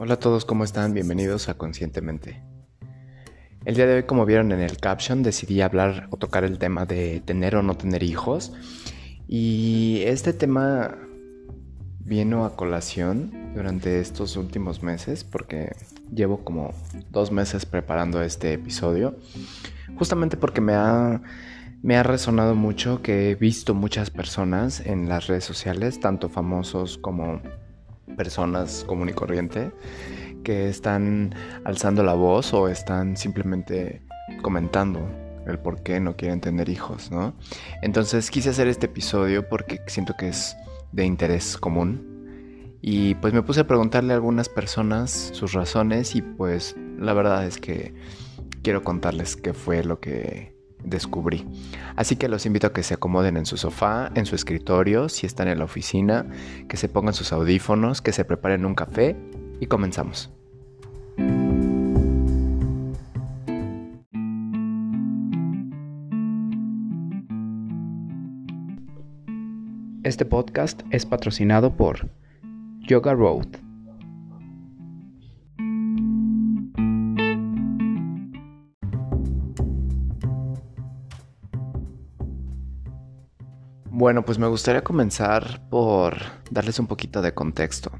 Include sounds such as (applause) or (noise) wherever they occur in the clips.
Hola a todos, ¿cómo están? Bienvenidos a Conscientemente. El día de hoy, como vieron en el caption, decidí hablar o tocar el tema de tener o no tener hijos. Y este tema vino a colación durante estos últimos meses, porque llevo como dos meses preparando este episodio. Justamente porque me ha, me ha resonado mucho que he visto muchas personas en las redes sociales, tanto famosos como personas común y corriente que están alzando la voz o están simplemente comentando el por qué no quieren tener hijos, ¿no? Entonces quise hacer este episodio porque siento que es de interés común y pues me puse a preguntarle a algunas personas sus razones y pues la verdad es que quiero contarles qué fue lo que descubrí. Así que los invito a que se acomoden en su sofá, en su escritorio, si están en la oficina, que se pongan sus audífonos, que se preparen un café y comenzamos. Este podcast es patrocinado por Yoga Road. Bueno, pues me gustaría comenzar por darles un poquito de contexto.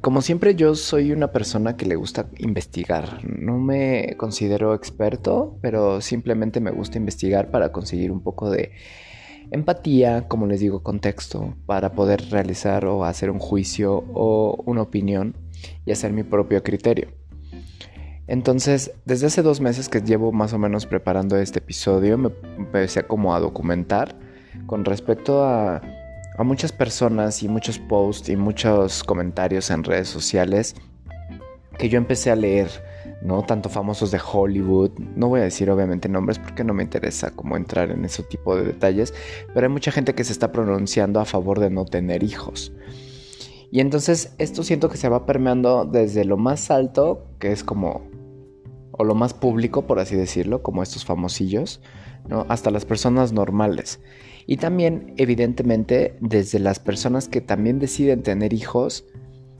Como siempre yo soy una persona que le gusta investigar. No me considero experto, pero simplemente me gusta investigar para conseguir un poco de empatía, como les digo, contexto, para poder realizar o hacer un juicio o una opinión y hacer mi propio criterio. Entonces, desde hace dos meses que llevo más o menos preparando este episodio, me empecé como a documentar con respecto a, a muchas personas y muchos posts y muchos comentarios en redes sociales que yo empecé a leer, ¿no? Tanto famosos de Hollywood, no voy a decir obviamente nombres porque no me interesa como entrar en ese tipo de detalles, pero hay mucha gente que se está pronunciando a favor de no tener hijos. Y entonces esto siento que se va permeando desde lo más alto, que es como o lo más público, por así decirlo, como estos famosillos, hasta las personas normales. Y también, evidentemente, desde las personas que también deciden tener hijos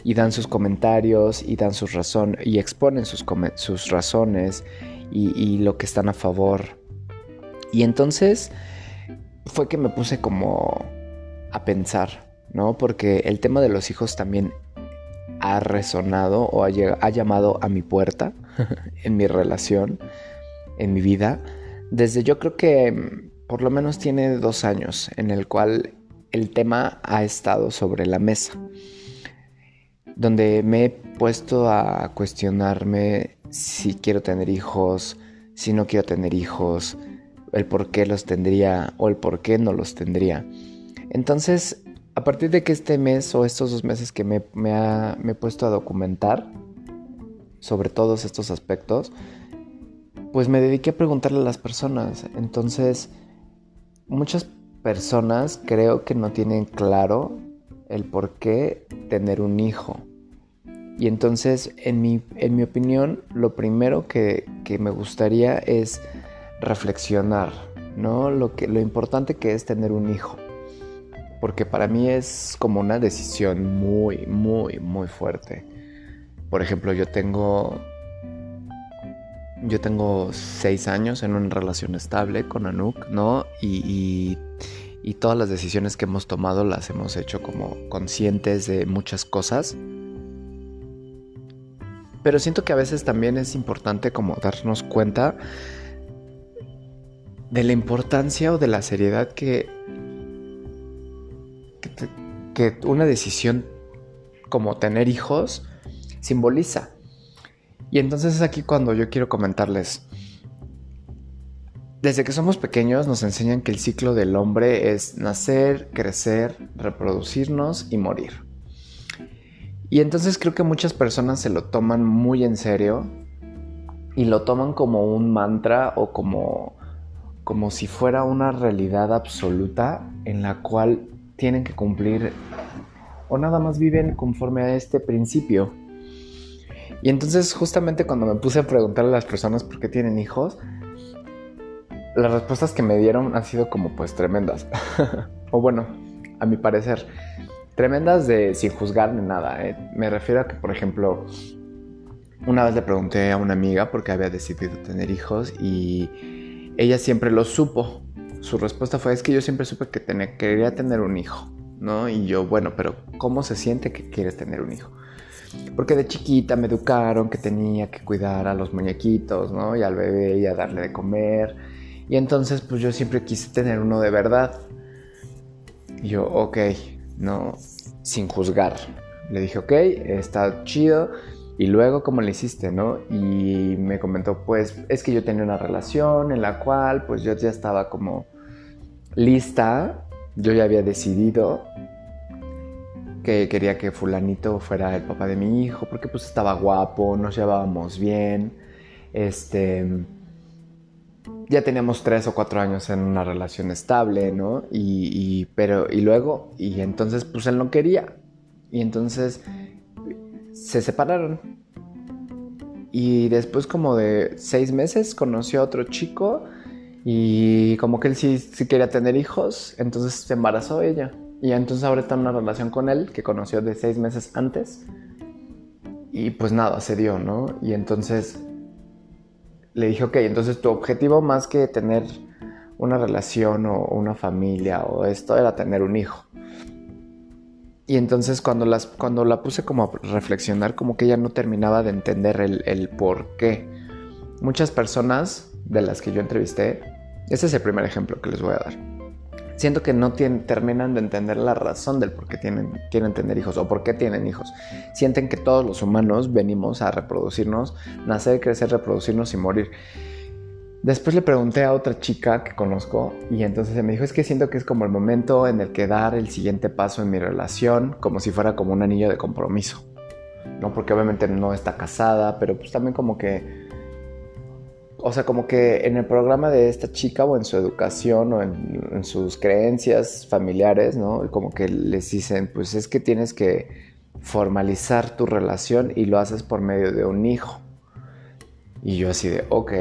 y dan sus comentarios y dan sus razones y exponen sus, sus razones y, lo que están a favor. Y entonces fue que me puse como a pensar, ¿no? Porque el tema de los hijos también ha resonado o ha llamado a mi puerta (laughs) en mi relación, en mi vida, desde yo creo que mm, por lo menos tiene dos años en el cual el tema ha estado sobre la mesa, donde me he puesto a cuestionarme si quiero tener hijos, si no quiero tener hijos, el por qué los tendría o el por qué no los tendría. Entonces, a partir de que este mes o estos dos meses que me, me he puesto a documentar, sobre todos estos aspectos, pues me dediqué a preguntarle a las personas. Entonces, muchas personas creo que no tienen claro el por qué tener un hijo. Y entonces, en mi, en mi opinión, lo primero que, que, me gustaría es reflexionar, ¿no? Lo, que, lo importante que es tener un hijo. Porque para mí es como una decisión muy, muy, muy fuerte. Por ejemplo, yo tengo. Yo tengo seis años en una relación estable con Anouk, ¿no? Y, y, todas las decisiones que hemos tomado las hemos hecho como conscientes de muchas cosas. Pero siento que a veces también es importante como darnos cuenta de la importancia o de la seriedad que, que una decisión como tener hijos simboliza. Y entonces es aquí cuando yo quiero comentarles. Desde que somos pequeños nos enseñan que el ciclo del hombre es nacer, crecer, reproducirnos y morir. Y entonces creo que muchas personas se lo toman muy en serio y lo toman como un mantra o como, como si fuera una realidad absoluta en la cual tienen que cumplir o nada más viven conforme a este principio. Y entonces justamente cuando me puse a preguntarle a las personas por qué tienen hijos, las respuestas que me dieron han sido como pues tremendas. (laughs) o bueno, a mi parecer. tremendas de sin juzgar ni nada. ¿eh? Me refiero a que, por ejemplo, una vez le pregunté a una amiga porque había decidido tener hijos y ella siempre lo supo. Su respuesta fue, es que yo siempre supe que quería tener un hijo, ¿no? Y yo, bueno, pero ¿cómo se siente que quieres tener un hijo? Porque de chiquita me educaron que tenía que cuidar a los muñequitos, ¿no? Y al bebé y a darle de comer. Y entonces, pues yo siempre quise tener uno de verdad. Y yo, ok, no, sin juzgar. Le dije, ok, está chido. Y luego, ¿cómo le hiciste, no? Y me comentó, pues, es que yo tenía una relación en la cual, pues, yo ya estaba como lista. Yo ya había decidido que quería que fulanito fuera el papá de mi hijo, porque pues estaba guapo, nos llevábamos bien. Este ya teníamos tres o cuatro años en una relación estable, ¿no? Y, pero, y luego, y entonces, pues él no quería. Y entonces se separaron. Y después como de seis meses conoció a otro chico y como que él sí quería tener hijos, entonces se embarazó ella. Y entonces ahora está en una relación con él que conoció de seis meses antes. Y pues nada, se dio, ¿no? Y entonces le dije, ok, entonces tu objetivo más que tener una relación o una familia o esto era tener un hijo. Y entonces cuando, las, cuando la puse como a reflexionar, como que ella no terminaba de entender el, el por qué. Muchas personas de las que yo entrevisté, ese es el primer ejemplo que les voy a dar siento que no terminan de entender la razón del por qué tienen, quieren tener hijos o por qué tienen hijos. Sienten que todos los humanos venimos a reproducirnos, nacer, crecer, reproducirnos y morir. Después le pregunté a otra chica que conozco y entonces me dijo, es que siento que es como el momento en el que dar el siguiente paso en mi relación, como si fuera como un anillo de compromiso. No porque obviamente no está casada, pero pues también como que o sea, como que en el programa de esta chica o en su educación o en, sus creencias familiares, ¿no? Como que les dicen, pues es que tienes que formalizar tu relación y lo haces por medio de un hijo. Y yo así de, ok,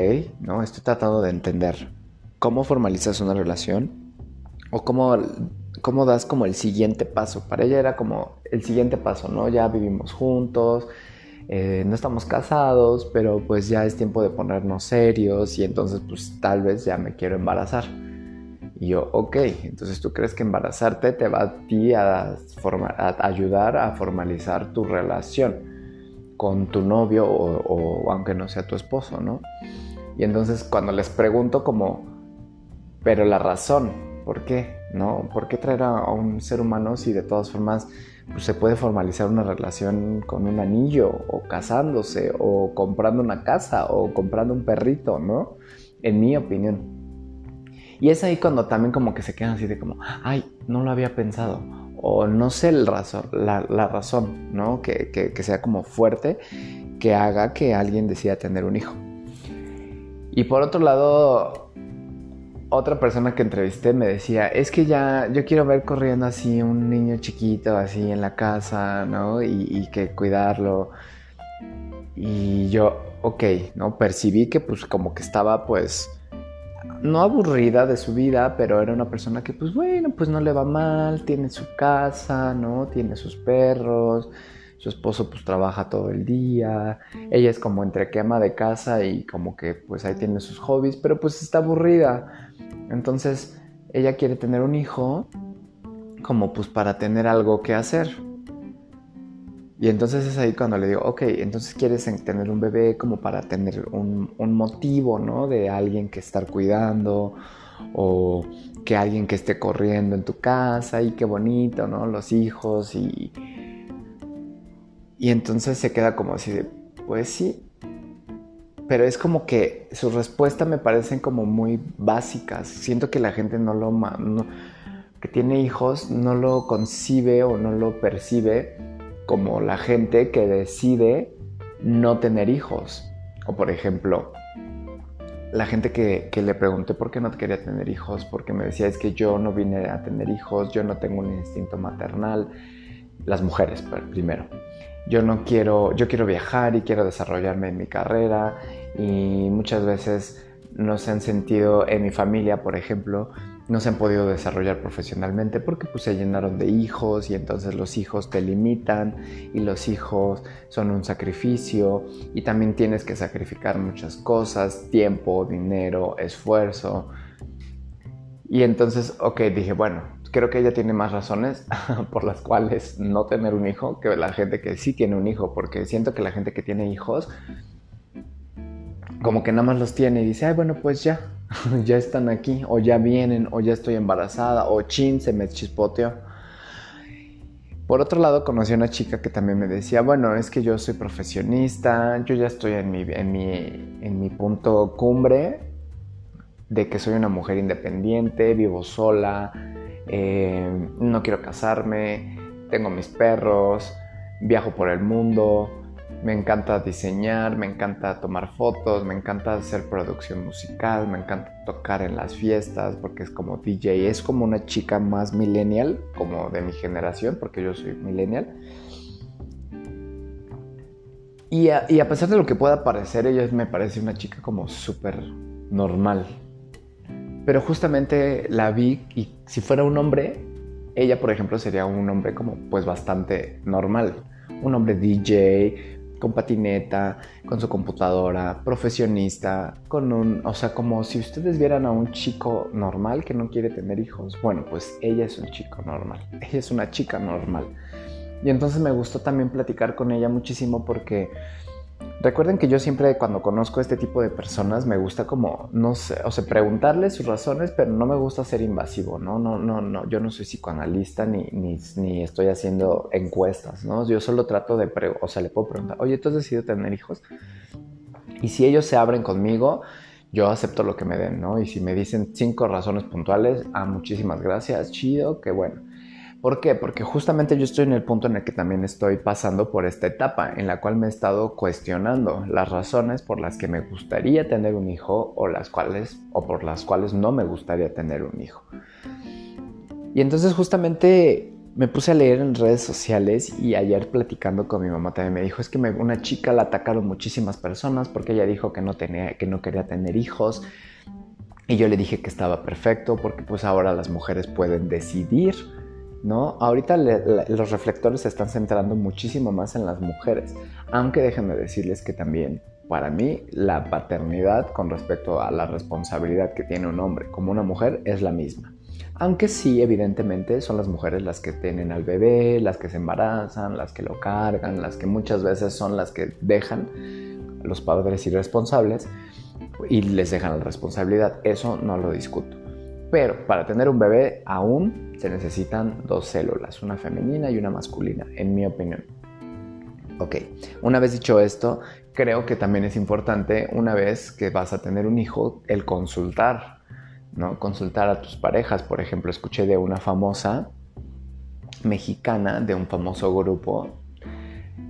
¿no? Estoy tratando de entender cómo formalizas una relación o cómo, cómo das como el siguiente paso. Para ella era como el siguiente paso, ¿no? Ya vivimos juntos, eh, no estamos casados, pero pues ya es tiempo de ponernos serios y entonces pues tal vez ya me quiero embarazar. Y yo, ok, entonces tú crees que embarazarte te va a ayudar a formalizar tu relación con tu novio o, aunque no sea tu esposo, ¿no? Y entonces cuando les pregunto como, pero la razón, ¿por qué? ¿No? ¿Por qué traer a un ser humano si de todas formas se puede formalizar una relación con un anillo o casándose o comprando una casa o comprando un perrito, ¿no? En mi opinión. Y es ahí cuando también como que se quedan así de como, ay, no lo había pensado. O no sé el razón, la, razón, ¿no? Que, que sea como fuerte que haga que alguien decida tener un hijo. Y por otro lado, otra persona que entrevisté me decía, es que ya yo quiero ver corriendo así un niño chiquito así en la casa, ¿no? Y, que cuidarlo. Y yo, ok, ¿no? Percibí que pues como que estaba pues no aburrida de su vida, pero era una persona que pues bueno, pues no le va mal, tiene su casa, ¿no? Tiene sus perros, su esposo pues trabaja todo el día, ella es como entre que ama de casa y como que pues ahí tiene sus hobbies, pero pues está aburrida. Entonces ella quiere tener un hijo como pues para tener algo que hacer. Y entonces es ahí cuando le digo, ok, entonces quieres tener un bebé como para tener un, un motivo, ¿no? De alguien que estar cuidando o que alguien que esté corriendo en tu casa y qué bonito, ¿no? Los hijos y, y entonces se queda como así de, pues sí. Pero es como que sus respuestas me parecen como muy básicas. Siento que la gente no lo... que tiene hijos no lo concibe o no lo percibe como la gente que decide no tener hijos. O por ejemplo, la gente que, le pregunté por qué no quería tener hijos, porque me decía es que yo no vine a tener hijos, yo no tengo un instinto maternal. Las mujeres primero yo no quiero, yo quiero viajar y quiero desarrollarme en mi carrera y muchas veces no se han sentido en mi familia, por ejemplo, no se han podido desarrollar profesionalmente porque pues se llenaron de hijos y entonces los hijos te limitan y los hijos son un sacrificio y también tienes que sacrificar muchas cosas, tiempo, dinero, esfuerzo. Y entonces, ok, dije, bueno, creo que ella tiene más razones (laughs) por las cuales no tener un hijo que la gente que sí tiene un hijo, porque siento que la gente que tiene hijos como que nada más los tiene y dice, ay, bueno, pues ya, (laughs) ya están aquí, o ya vienen, o ya estoy embarazada, o chin, se me chispoteó. Por otro lado, conocí a una chica que también me decía, bueno, es que yo soy profesionista, yo ya estoy en mi, en mi, en mi punto cumbre de que soy una mujer independiente, vivo sola, eh, no quiero casarme, tengo mis perros, viajo por el mundo, me encanta diseñar, me encanta tomar fotos, me encanta hacer producción musical, me encanta tocar en las fiestas porque es como DJ, es como una chica más millennial, como de mi generación, porque yo soy millennial. Y a, y a pesar de lo que pueda parecer, ella me parece una chica como súper normal. Pero justamente la vi y si fuera un hombre, ella por ejemplo sería un hombre como pues bastante normal. Un hombre DJ, con patineta, con su computadora, profesionista, con un, o sea, como si ustedes vieran a un chico normal que no quiere tener hijos. Bueno, pues ella es un chico normal, (laughs) ella es una chica normal. Y entonces me gustó también platicar con ella muchísimo porque Recuerden que yo siempre cuando conozco a este tipo de personas me gusta como, no sé, o sea, preguntarles sus razones, pero no me gusta ser invasivo, ¿no? No, no, no, yo no soy psicoanalista ni, ni, estoy haciendo encuestas, ¿no? Yo solo trato de, o sea, le puedo preguntar, oye, ¿tú has decidido tener hijos? Y si ellos se abren conmigo, yo acepto lo que me den, ¿no? Y si me dicen cinco razones puntuales, ah, muchísimas gracias, chido, qué bueno. ¿Por qué? Porque justamente yo estoy en el punto en el que también estoy pasando por esta etapa en la cual me he estado cuestionando las razones por las que me gustaría tener un hijo o las cuales o por las cuales no me gustaría tener un hijo. Y entonces justamente me puse a leer en redes sociales y ayer platicando con mi mamá también me dijo, es que una chica la atacaron muchísimas personas porque ella dijo que no, tenía, que no quería tener hijos. Y yo le dije que estaba perfecto porque pues ahora las mujeres pueden decidir ¿no? Ahorita los reflectores se están centrando muchísimo más en las mujeres, aunque déjenme decirles que también para mí la paternidad con respecto a la responsabilidad que tiene un hombre como una mujer es la misma. Aunque sí, evidentemente, son las mujeres las que tienen al bebé, las que se embarazan, las que lo cargan, las que muchas veces son las que dejan los padres irresponsables y les dejan la responsabilidad. Eso no lo discuto. Pero para tener un bebé aún se necesitan dos células, una femenina y una masculina, en mi opinión. Ok, una vez dicho esto, creo que también es importante, una vez que vas a tener un hijo, el consultar, ¿no? Consultar a tus parejas. Por ejemplo, escuché de una famosa mexicana, de un famoso grupo,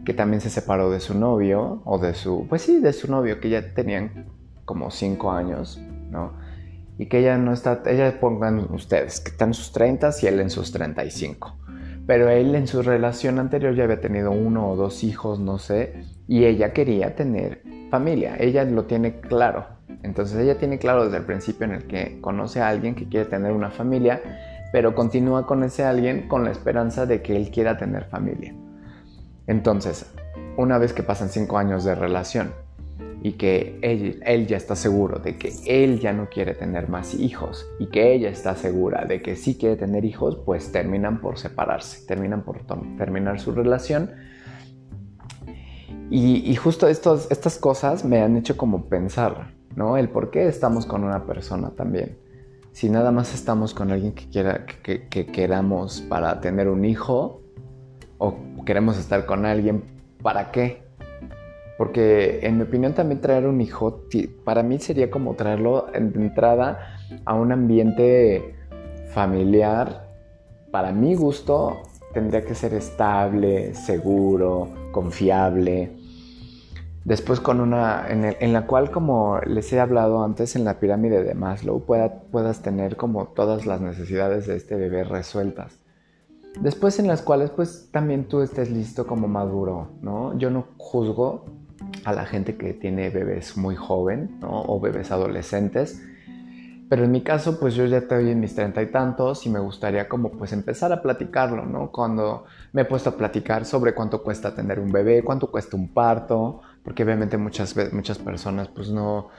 que también se separó de su novio, o de su, pues sí, de su novio, que ya tenían como cinco años, ¿no? Y que ella no está, ella pongan ustedes que están sus 30 y él en sus 35. Pero él en su relación anterior ya había tenido uno o dos hijos, no sé, y ella quería tener familia, ella lo tiene claro. Entonces ella tiene claro desde el principio en el que conoce a alguien que quiere tener una familia, pero continúa con ese alguien con la esperanza de que él quiera tener familia. Entonces, una vez que pasan cinco años de relación y que él, ya está seguro de que él ya no quiere tener más hijos y que ella está segura de que sí quiere tener hijos, pues terminan por separarse, terminan por terminar su relación. Y, justo estas cosas me han hecho como pensar, ¿no? El por qué estamos con una persona también. Si nada más estamos con alguien que, quiera, que queramos para tener un hijo o queremos estar con alguien, ¿para qué? Porque en mi opinión también traer un hijo, para mí sería como traerlo de entrada a un ambiente familiar. Para mi gusto tendría que ser estable, seguro, confiable. Después con una, en, la cual como les he hablado antes en la pirámide de Maslow, puedas tener como todas las necesidades de este bebé resueltas. Después en las cuales pues también tú estés listo como maduro, ¿no? Yo no juzgo a la gente que tiene bebés muy joven o bebés adolescentes. Pero en mi caso, pues yo ya estoy en mis treinta y tantos y me gustaría como pues empezar a platicarlo, ¿no? Cuando me he puesto a platicar sobre cuánto cuesta tener un bebé, cuánto cuesta un parto, porque obviamente muchas, muchas personas pues no,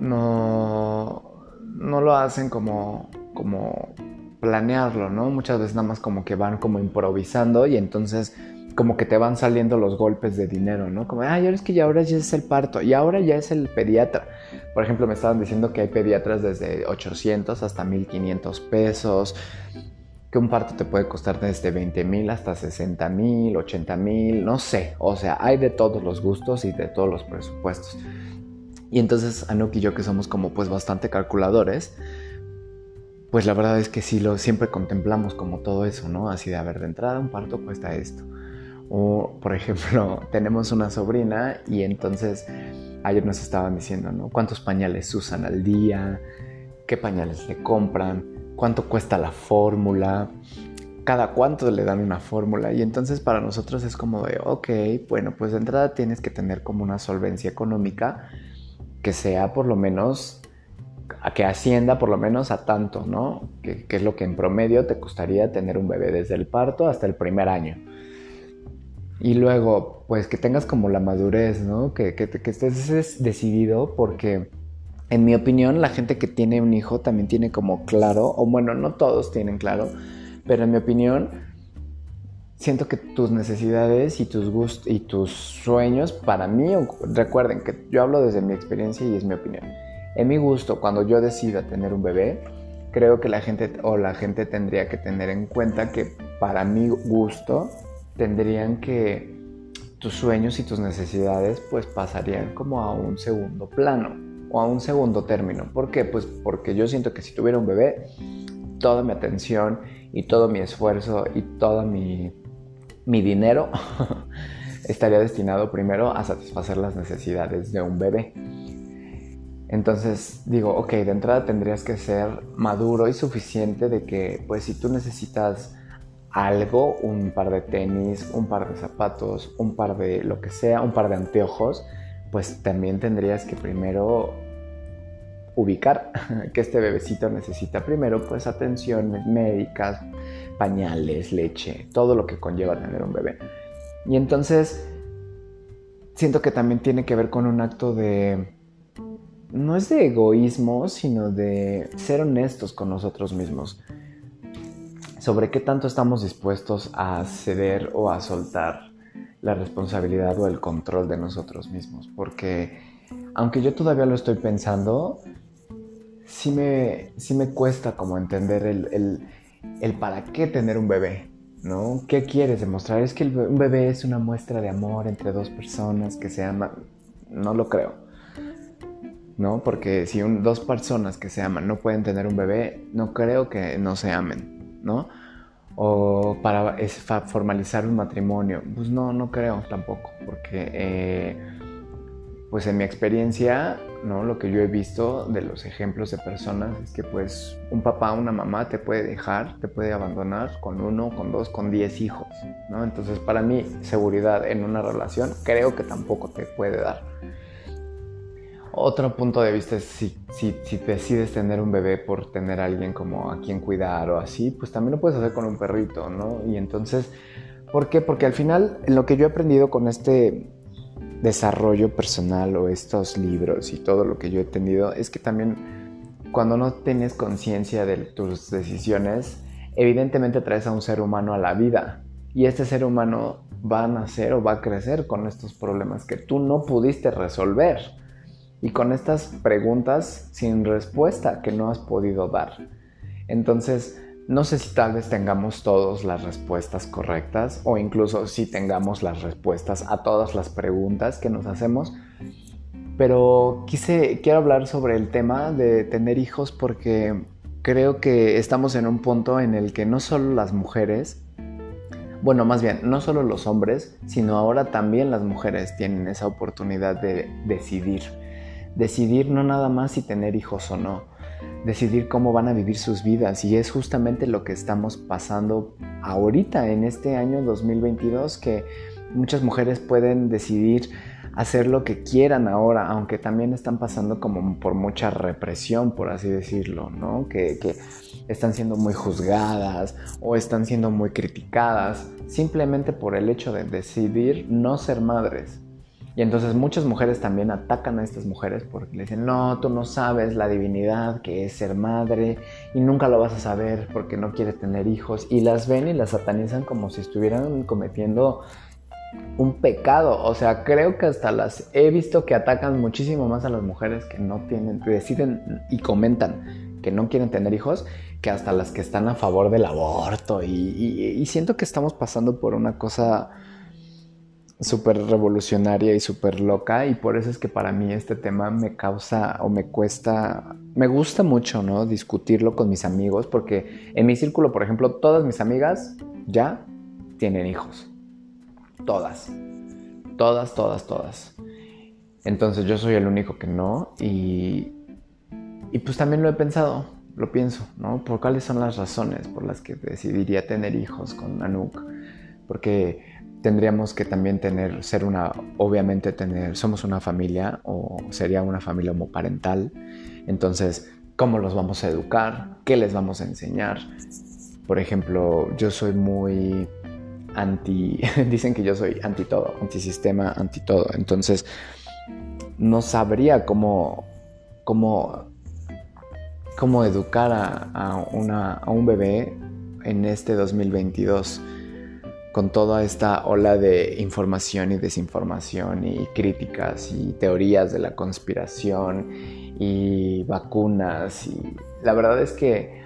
no, no lo hacen como, como planearlo, ¿no? Muchas veces nada más como que van como improvisando y entonces como que te van saliendo los golpes de dinero, ¿no? Como, ay, ahora es que ya ahora ya es el parto y ahora ya es el pediatra. Por ejemplo, me estaban diciendo que hay pediatras desde 800 hasta 1500 pesos, que un parto te puede costar desde 20 mil hasta 60 mil, 80 mil, no sé. O sea, hay de todos los gustos y de todos los presupuestos. Y entonces Anuk y yo que somos como pues bastante calculadores, pues la verdad es que sí, lo, siempre contemplamos como todo eso, ¿no? Así de, a ver, de entrada un parto cuesta esto o, por ejemplo, (laughs) tenemos una sobrina y entonces ayer nos estaban diciendo, ¿no? ¿Cuántos pañales usan al día? ¿Qué pañales le compran? ¿Cuánto cuesta la fórmula? cada cuánto le dan una fórmula y entonces para nosotros es como de, ok, bueno, pues de entrada tienes que tener como una solvencia económica que sea por lo menos, que ascienda por lo menos a tanto, ¿no? Que, que, es lo que en promedio te costaría tener un bebé desde el parto hasta el primer año. Y luego, pues que tengas como la madurez, ¿no? Que, que, que estés decidido porque, en mi opinión, la gente que tiene un hijo también tiene como claro, o bueno, no todos tienen claro, pero en mi opinión, siento que tus necesidades y tus gustos y tus sueños, para mí, recuerden que yo hablo desde mi experiencia y es mi opinión. En mi gusto, cuando yo decida tener un bebé, creo que la gente o la gente tendría que tener en cuenta que para mi gusto tendrían que tus sueños y tus necesidades pues pasarían como a un segundo plano o a un segundo término. ¿Por qué? Pues porque yo siento que si tuviera un bebé, toda mi atención y todo mi esfuerzo y todo mi, mi dinero (laughs) estaría destinado primero a satisfacer las necesidades de un bebé. Entonces digo, ok, de entrada tendrías que ser maduro y suficiente de que pues si tú necesitas algo, un par de tenis, un par de zapatos, un par de lo que sea, un par de anteojos, pues también tendrías que primero ubicar (laughs) que este bebecito necesita primero pues atenciones médicas, pañales, leche, todo lo que conlleva tener un bebé. Y entonces siento que también tiene que ver con un acto de no es de egoísmo, sino de ser honestos con nosotros mismos sobre qué tanto estamos dispuestos a ceder o a soltar la responsabilidad o el control de nosotros mismos. Porque aunque yo todavía lo estoy pensando, sí me, sí me cuesta como entender el, el, para qué tener un bebé. ¿no? ¿Qué quieres demostrar? Es que un bebé es una muestra de amor entre dos personas que se aman. No lo creo. ¿No? Porque si dos personas que se aman no pueden tener un bebé, no creo que no se amen. ¿No? O para formalizar un matrimonio. Pues no, no creo tampoco, porque eh, pues en mi experiencia, ¿no? Lo que yo he visto de los ejemplos de personas es que pues un papá, una mamá te puede dejar, te puede abandonar con uno, con dos, con diez hijos, ¿no? Entonces para mí seguridad en una relación creo que tampoco te puede dar. Otro punto de vista es si, si, decides tener un bebé por tener a alguien como a quien cuidar o así, pues también lo puedes hacer con un perrito, ¿no? Y entonces, ¿por qué? Porque al final, lo que yo he aprendido con este desarrollo personal o estos libros y todo lo que yo he tenido, es que también cuando no tienes conciencia de tus decisiones, evidentemente traes a un ser humano a la vida. Y este ser humano va a nacer o va a crecer con estos problemas que tú no pudiste resolver y con estas preguntas sin respuesta que no has podido dar. Entonces, no sé si tal vez tengamos todos las respuestas correctas o incluso si tengamos las respuestas a todas las preguntas que nos hacemos, pero quise, quiero hablar sobre el tema de tener hijos porque creo que estamos en un punto en el que no solo las mujeres, bueno, más bien, no solo los hombres, sino ahora también las mujeres tienen esa oportunidad de decidir decidir no nada más si tener hijos o no, decidir cómo van a vivir sus vidas y es justamente lo que estamos pasando ahorita en este año 2022 que muchas mujeres pueden decidir hacer lo que quieran ahora, aunque también están pasando como por mucha represión, por así decirlo, ¿no? Que, que están siendo muy juzgadas o están siendo muy criticadas simplemente por el hecho de decidir no ser madres. Y entonces muchas mujeres también atacan a estas mujeres porque le dicen, no, tú no sabes la divinidad que es ser madre y nunca lo vas a saber porque no quieres tener hijos. Y las ven y las satanizan como si estuvieran cometiendo un pecado. O sea, creo que hasta las he visto que atacan muchísimo más a las mujeres que no tienen, deciden y comentan que no quieren tener hijos, que hasta las que están a favor del aborto. Y, siento que estamos pasando por una cosa súper revolucionaria y súper loca y por eso es que para mí este tema me causa o me cuesta, me gusta mucho, ¿no? Discutirlo con mis amigos porque en mi círculo, por ejemplo, todas mis amigas ya tienen hijos. Todas. Todas, todas, todas. Entonces yo soy el único que no y, y pues también lo he pensado, lo pienso, ¿no? ¿Por cuáles son las razones por las que decidiría tener hijos con Anouk? Porque tendríamos que también tener, ser una, obviamente tener, somos una familia o sería una familia homoparental. Entonces, ¿cómo los vamos a educar? ¿Qué les vamos a enseñar? Por ejemplo, yo soy muy anti, (laughs) dicen que yo soy anti todo, antisistema, anti todo. Entonces, no sabría cómo, cómo, cómo educar a, una, a un bebé en este 2022 con toda esta ola de información y desinformación y críticas y teorías de la conspiración y vacunas y la verdad es que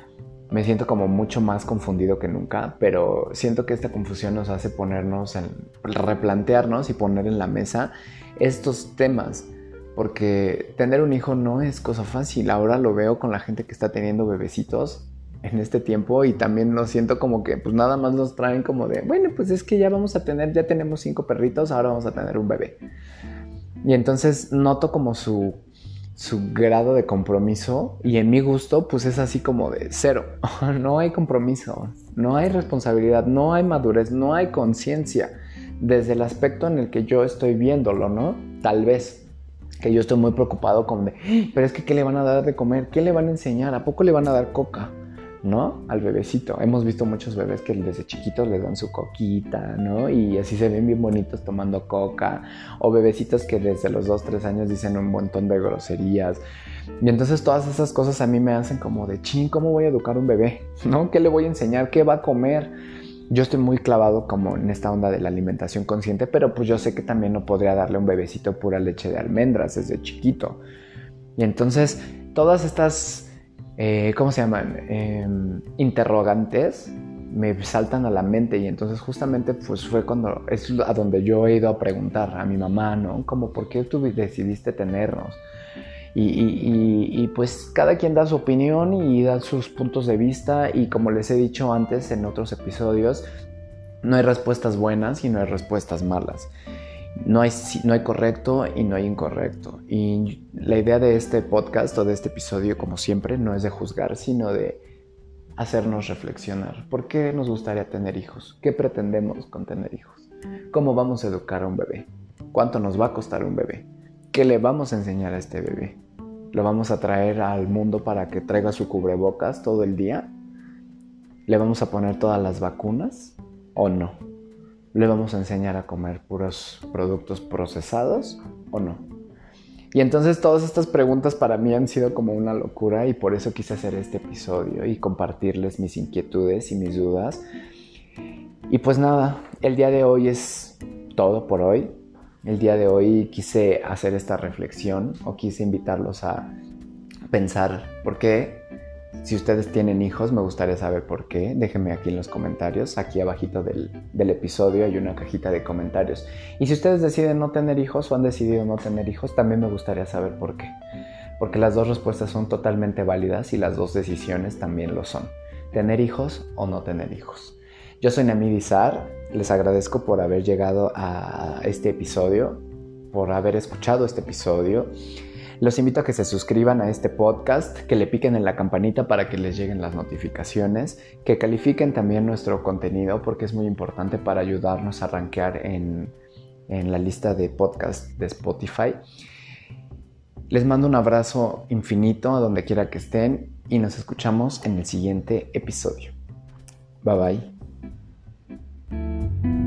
me siento como mucho más confundido que nunca, pero siento que esta confusión nos hace ponernos en replantearnos y poner en la mesa estos temas porque tener un hijo no es cosa fácil. Ahora lo veo con la gente que está teniendo bebecitos en este tiempo y también lo siento como que pues nada más nos traen como de, bueno, pues es que ya vamos a tener, ya tenemos cinco perritos, ahora vamos a tener un bebé. Y entonces noto como su, su grado de compromiso y en mi gusto pues es así como de cero. (laughs) no hay compromiso, no hay responsabilidad, no hay madurez, no hay conciencia desde el aspecto en el que yo estoy viéndolo, ¿no? Tal vez que yo estoy muy preocupado como de, pero es que ¿qué le van a dar de comer? ¿Qué le van a enseñar? ¿A poco le van a dar coca? ¿No? Al bebecito. Hemos visto muchos bebés que desde chiquitos les dan su coquita, ¿no? Y así se ven bien bonitos tomando coca. O bebecitos que desde los 2, 3 años dicen un montón de groserías. Y entonces todas esas cosas a mí me hacen como de, ching, ¿cómo voy a educar un bebé? (laughs) ¿No? ¿Qué le voy a enseñar? ¿Qué va a comer? Yo estoy muy clavado como en esta onda de la alimentación consciente, pero pues yo sé que también no podría darle a un bebecito pura leche de almendras desde chiquito. Y entonces todas estas eh, ¿cómo se llaman? Em, interrogantes me saltan a la mente y entonces justamente pues fue cuando es a donde yo he ido a preguntar a mi mamá, ¿no? Como, ¿por qué tú decidiste tenernos? Y, pues cada quien da su opinión y da sus puntos de vista y como les he dicho antes en otros episodios, no hay respuestas buenas y no hay respuestas malas. No hay, no hay correcto y no hay incorrecto. Y la idea de este podcast o de este episodio, como siempre, no es de juzgar, sino de hacernos reflexionar. ¿Por qué nos gustaría tener hijos? ¿Qué pretendemos con tener hijos? ¿Cómo vamos a educar a un bebé? ¿Cuánto nos va a costar un bebé? ¿Qué le vamos a enseñar a este bebé? ¿Lo vamos a traer al mundo para que traiga su cubrebocas todo el día? ¿Le vamos a poner todas las vacunas o no? ¿Le vamos a enseñar a comer puros productos procesados o no? Y entonces todas estas preguntas para mí han sido como una locura y por eso quise hacer este episodio y compartirles mis inquietudes y mis dudas. Y pues nada, el día de hoy es todo por hoy. El día de hoy quise hacer esta reflexión o quise invitarlos a pensar por qué si ustedes tienen hijos, me gustaría saber por qué. Déjenme aquí en los comentarios. Aquí abajito del, del, episodio hay una cajita de comentarios. Y si ustedes deciden no tener hijos o han decidido no tener hijos, también me gustaría saber por qué. Porque las dos respuestas son totalmente válidas y las dos decisiones también lo son. Tener hijos o no tener hijos. Yo soy Namid Izar. Les agradezco por haber llegado a este episodio, por haber escuchado este episodio. Los invito a que se suscriban a este podcast, que le piquen en la campanita para que les lleguen las notificaciones, que califiquen también nuestro contenido porque es muy importante para ayudarnos a rankear en, en la lista de podcast de Spotify. Les mando un abrazo infinito a donde quiera que estén y nos escuchamos en el siguiente episodio. Bye bye.